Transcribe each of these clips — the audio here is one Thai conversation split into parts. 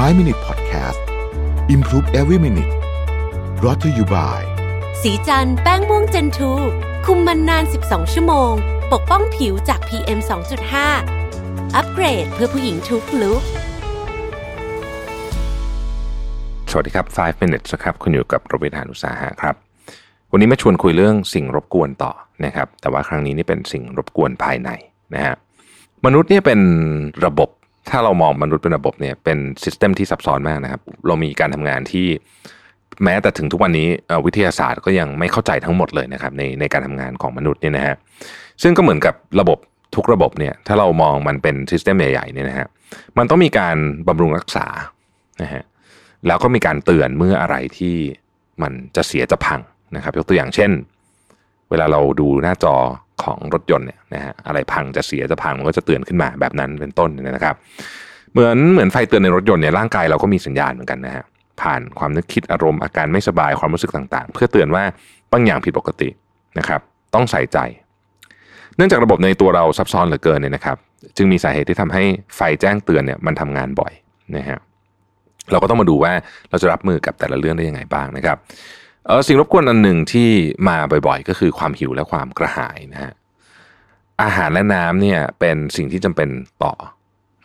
5 Minute Podcast Improve Every Minute รอ t ธออยู่บ่ายสีจันแป้งม่วงเจนทูคุมมันนาน 12 ชั่วโมง ปกป้องผิวจาก PM 2.5 อัปเกรดเพื่อผู้หญิงทุกลุกสวัสดีครับ 5 minutes นะครับ คุณอยู่กับโรบินหานุสาหะครับ วันนี้มาชวนคุยเรื่องสิ่งรบกวนต่อนะครับ แต่ว่าครั้งนี้นี่เป็นสิ่งรบกวนภายในนะฮะ มนุษย์เนี่ยเป็นระบบ ถ้าเรามองมนุษย์เป็นระบบเนี่ยเป็น system ที่ซับซ้อนมากนะครับ เรามีการทำงานที่แม้แต่ถึงทุกวันนี้วิทยาศาสตร์ก็ยังไม่เข้าใจทั้งหมดเลยนะครับในในการทำงานของมนุษย์เนี่ยนะฮะซึ่งก็เหมือนกับระบบทุกระบบเนี่ยถ้าเรามองมันเป็น system ใหญ่ๆเนี่ยนะฮะมันต้องมีการบำรุงรักษานะฮะแล้วก็มีการเตือนเมื่ออะไรที่มันจะเสียจะพังนะครับ ยกตัวอย่างเช่น เวลาเราดูหน้าจอ ของรถยนต์เนี่ยนะฮะอะไรพังจะเสียจะพังมันก็จะเตือนขึ้นมาแบบนั้นเป็นต้นเนยนะครับ เหมือนเหมือนไฟเตือนในรถยนต์เนี่ยร่างกายเราก็มีสัญญาณเหมือนกันนะฮะผ่านความนึกคิดอารมณ์อาการไม่สบายความรู้สึกต่างๆ เพื่อเตือนว่าบางอย่างผิดปกตินะครับ ต้องใส่ใจ เนื่องจากระบบในตัวเราซับซ้อนเหลือเกินเนี่ยนะครับ จึงมีสาเหตุที่ทำให้ไฟแจ้งเตือนเนี่ยมันทำงานบ่อยนะฮะเราก็ต้องมาดูว่าเราจะรับมือกับแต่ละเรื่องได้ยังไงบ้างนะครับเออสิ่งรบกวนอันหนึ่งที่มาบ่อยๆ ก็คือความหิวและความกระหายนะฮะ อาหารและน้ำเนี่ยเป็นสิ่งที่จำเป็นต่อ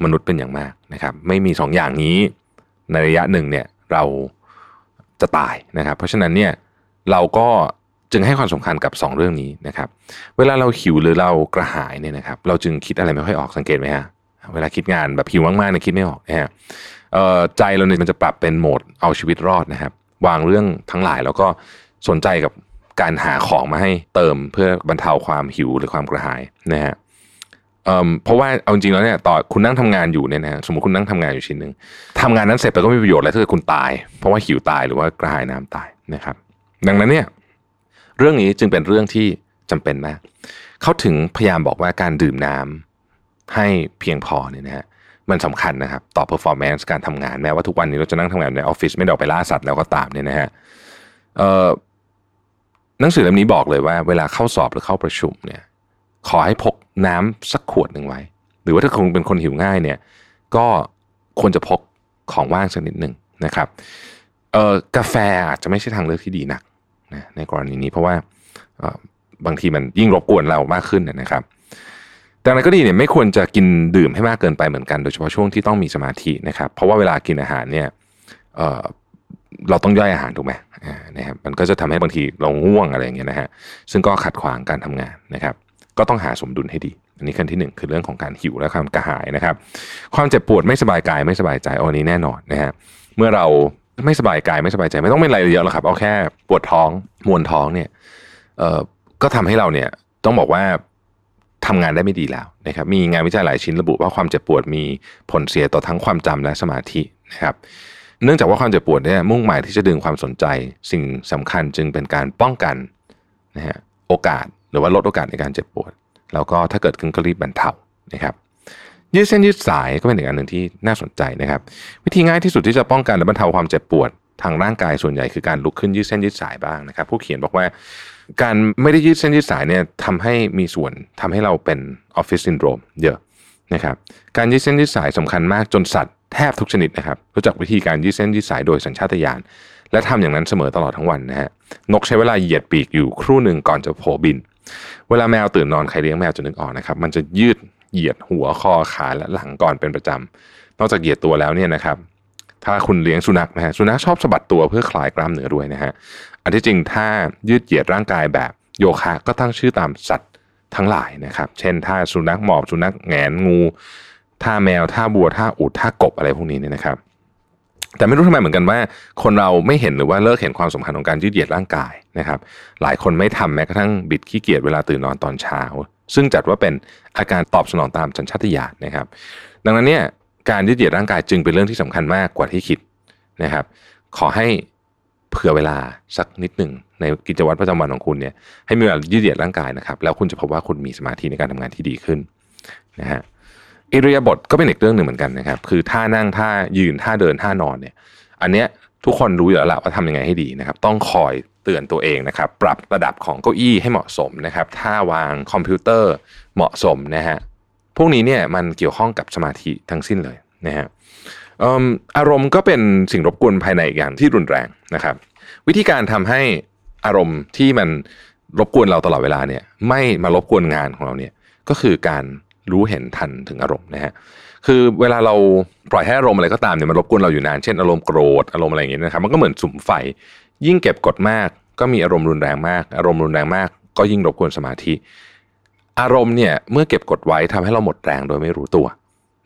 มนุษย์เป็นอย่างมากนะครับ ไม่มีสองอย่างนี้ในระยะหนึ่งเนี่ยเราจะตายนะครับ เพราะฉะนั้นเนี่ยเราก็จึงให้ความสำคัญกับ 2 เรื่องนี้นะครับ เวลาเราหิวหรือเรากระหายเนี่ยนะครับ เราจึงคิดอะไรไม่ค่อยออกสังเกตไหมฮะเวลาคิดงานแบบหิวมากๆเนี่ยคิดไม่ออกนะฮะใจเราเนี่ยมันจะปรับเป็นโหมดเอาชีวิตรอดนะครับ วางเรื่องทั้งหลายแล้วก็สนใจกับ การหาของมาให้เติมเพื่อบรรเทาความหิวหรือความกระหายนะฮะเอ่อเพราะว่าเอาจริงแล้วเนี่ยต่อคุณนั่งทำงานอยู่เนี่ยนะฮะสมมติคุณนั่งทำงานอยู่ชิ้นหนึ่งทำงานนั้นเสร็จแต่ก็ไม่มีประโยชน์อะไรถ้าเกิดคุณตาย เพราะว่าหิวตายหรือว่ากระหายน้ำตายนะครับ ดังนั้นเนี่ยเรื่องนี้จึงเป็นเรื่องที่จำเป็นมากเขาถึงพยายามบอกว่าการดื่มน้ำให้เพียงพอเนี่ยนะฮะมันสำคัญนะครับ ต่อ performance การทำงานแม้ว่าทุกวันนี้เราจะนั่งทำงานในออฟฟิศไม่ได้ออกไปล่าสัตว์แล้วก็ตามเนี่ยนะฮะเอ่อ หนังสือเล่มนี้บอกเลยว่าเวลาเข้าสอบหรือเข้าประชุมเนี่ย ขอให้พกน้ำสักขวดหนึ่งไว้ หรือว่าถ้าคุณเป็นคนหิวง่ายเนี่ย ก็ควรจะพกของว่างสักนิดหนึ่งนะครับเอ่อกาแฟอาจจะไม่ใช่ทางเลือกที่ดีนักนะในกรณีนี้เพราะว่าบางทีมันยิ่งรบกวนเรามากขึ้นนะครับแต่อะไรก็ดีเนี่ยไม่ควรจะกินดื่มให้มากเกินไปเหมือนกันโดยเฉพาะช่วงที่ต้องมีสมาธินะครับ เพราะว่าเวลากินอาหารเนี่ย เราต้องย่อยอาหารถูกไหมนะครับมันก็จะทำให้บางทีเราง่วงอะไรอย่างเงี้ยนะฮะซึ่งก็ขัดขวางการทำงานนะครับ ก็ต้องหาสมดุลให้ดี อันนี้ขั้นที่หนึ่งคือเรื่องของการหิวและความกระหายนะครับ ความเจ็บปวดไม่สบายกายไม่สบายใจอันนี้แน่นอนนะฮะเมื่อเราไม่สบายกายไม่สบายใจ ไม่ต้องเป็นอะไรเยอะหรอกครับเอาแค่ปวดท้องมวนท้องเนี่ยเอ่อก็ทำให้เราเนี่ยต้องบอกว่าทำงานได้ไม่ดีแล้วนะครับ มีงานวิจัยหลายชิ้นระบุว่าความเจ็บปวดมีผลเสียต่อทั้งความจำและสมาธินะครับ เนื่องจากว่าความเจ็บปวดเนี่ยมุ่งหมายที่จะดึงความสนใจ สิ่งสำคัญจึงเป็นการป้องกันนะฮะโอกาสหรือว่าลดโอกาสในการเจ็บปวด แล้วก็ถ้าเกิดขึ้นก็รีบบรรเทานะครับยืดเส้นยืดสายก็เป็นอีกอันหนึ่งที่น่าสนใจนะครับ วิธีง่ายที่สุดที่จะป้องกันและบรรเทาความเจ็บปวดทางร่างกายส่วนใหญ่คือการลุกขึ้นยืดเส้นยืดสายบ้างนะครับ ผู้เขียนบอกว่า การไม่ได้ยืดเส้นยืดสายเนี่ยทำให้มีส่วนทำให้เราเป็นออฟฟิศซินโดรมเยอะ นะครับการยืดเส้นยืดสายสำคัญมากจนสัตว์แทบทุกชนิดนะครับรู้จักวิธีการยืดเส้นยืดสายโดยสัญชาตญาณและทำอย่างนั้นเสมอตลอดทั้งวันนะฮะนกใช้เวลาเหยียดปีกอยู่ครู่หนึ่งก่อนจะโผบิน เวลาแมวตื่นนอนใครเลี้ยงแมวจะนึกออกนะครับมันจะยืดเหยียดหัวคอขาและหลังก่อนเป็นประจำนอกจากเหยียดตัวแล้วเนี่ยนะครับ ถ้าคุณเลี้ยงสุนัขนะฮะสุนัขชอบสะบัดตัวเพื่อคลายกล้ามเนื้อด้วยนะฮะอันที่จริงถ้ายืดเหยียดร่างกายแบบโยคะก็ตั้งชื่อตามสัตว์ ทั้งหลายนะครับ เช่นท่าสุนัขหมอบสุนัขแงนงูท่าแมวท่าบัวท่าอูดท่ากบอะไรพวกนี้เนี่ยนะครับ แต่ไม่รู้ทำไมเหมือนกันว่า คนเราไม่เห็นหรือว่าเลิกเห็นความสำคัญของการยืดเหยียดร่างกายนะครับ หลายคนไม่ทำแม้กระทั่งบิดขี้เกียจเวลาตื่นนอนตอนเช้า ซึ่งจัดว่าเป็นอาการตอบสนองตามสัญชาตญาณนะครับ ดังนั้นเนี่ยการยืดเหยียดร่างกายจึงเป็นเรื่องที่สำคัญมากกว่าที่คิดนะครับ ขอให้ เผื่อเวลาสักนิดหนึ่งในกิจวัตรประจำวันของคุณเนี่ยให้มีเวลายืดเหยียดร่างกายนะครับ แล้วคุณจะพบว่าคุณมีสมาธิในการทำงานที่ดีขึ้นนะฮะอิริยาบถก็เป็นอีกเรื่องหนึ่งเหมือนกันนะครับ คือท่านั่งท่ายืนท่าเดินท่านอนเนี่ย อันเนี้ยทุกคนรู้อยู่แล้วละว่าทำยังไงให้ดีนะครับ ต้องคอยเตือนตัวเองนะครับ ปรับระดับของเก้าอี้ให้เหมาะสมนะครับท่าวางคอมพิวเตอร์เหมาะสมนะฮะพวกนี้เนี่ยมันเกี่ยวข้องกับสมาธิทั้งสิ้นเลยนะฮะ อารมณ์ก็เป็นสิ่งรบกวนภายในอีกอย่างที่รุนแรงนะครับ วิธีการทำให้อารมณ์ที่มันรบกวนเราตลอดเวลาเนี่ย ไม่มารบกวนงานของเราเนี่ยก็คือการรู้เห็นทันถึงอารมณ์นะฮะคือเวลาเราปล่อยให้อารมณ์อะไรก็ตามเนี่ยมันรบกวนเราอยู่นานเช่นอารมณ์โกรธอารมณ์อะไรอย่างเงี้ยนะครับมันก็เหมือนสุมไฟ ยิ่งเก็บกดมาก ก็มีอารมณ์รุนแรงมาก อารมณ์รุนแรงมาก ก็ยิ่งรบกวนสมาธิ อารมณ์เนี่ยเมื่อเก็บกดไว้ทำให้เราหมดแรงโดยไม่รู้ตัว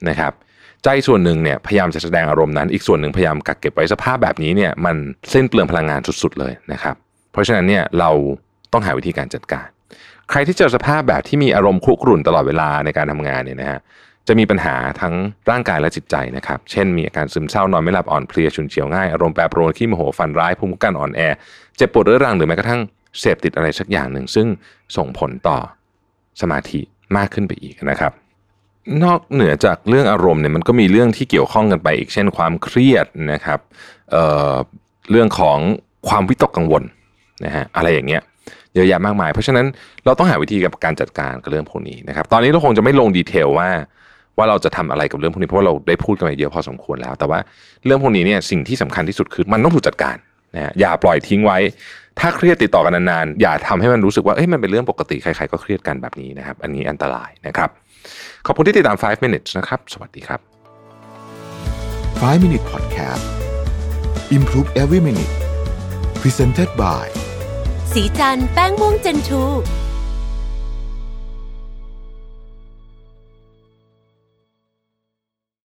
นะครับ ใจส่วนหนึ่งเนี่ยพยายามจะแสดงอารมณ์นั้น อีกส่วนหนึ่งพยายามกักเก็บไว้สภาพแบบนี้เนี่ยมันเส้นเปลืองพลังงานสุดๆเลยนะครับ เพราะฉะนั้นเนี่ยเราต้องหาวิธีการจัดการ ใครที่เจอสภาพแบบที่มีอารมณ์คุกรุ่นตลอดเวลาในการทำงานเนี่ยนะฮะจะมีปัญหาทั้งร่างกายและจิตใจนะครับ เช่นมีอาการซึมเศร้านอนไม่หลับอ่อนเพลียฉุนเฉียวง่ายอารมณ์แปรปรวนขี้โมโหฟันร้ายภูมิคุ้มกันอ่อนแอเจ็บปวดเรื้อรังหรือแม้กระทั่งเสพติดอะไรสักอย่างหนึ่ง ซึ่งส่งผลต่อสมาธิมากขึ้นไปอีกนะครับ นอกเหนือจากเรื่องอารมณ์เนี่ยมันก็มีเรื่องที่เกี่ยวข้องกันไปอีกเช่นความเครียดนะครับเเรื่องของความวิตกกังวลนะฮะอะไรอย่างเงี้ยเยอะแยะมากมาย เพราะฉะนั้นเราต้องหาวิธีกับการจัดการกับเรื่องพวกนี้นะครับ ตอนนี้เราคงจะไม่ลงดีเทลว่าว่าเราจะทำอะไรกับเรื่องพวกนี้เพราะว่าเราได้พูดกันไปเยอะพอสมควรแล้ว แต่ว่าเรื่องพวกนี้เนี่ยสิ่งที่สำคัญที่สุดคือมันต้องถูกจัดการนะฮะอย่าปล่อยทิ้งไว้ ถ้าเครียดติดต่อกันนานๆอย่าทำให้มันรู้สึกว่าเอ้ยมันเป็นเรื่องปกติใครๆก็เครียดกันแบบนี้นะครับ อันนี้อันตรายนะครับ ขอบคุณที่ติดตาม 5 minutes นะครับ สวัสดีครับ 5 Minute Podcast Improve Every Minute Presented by สีจันแป้งม่วงเจนทู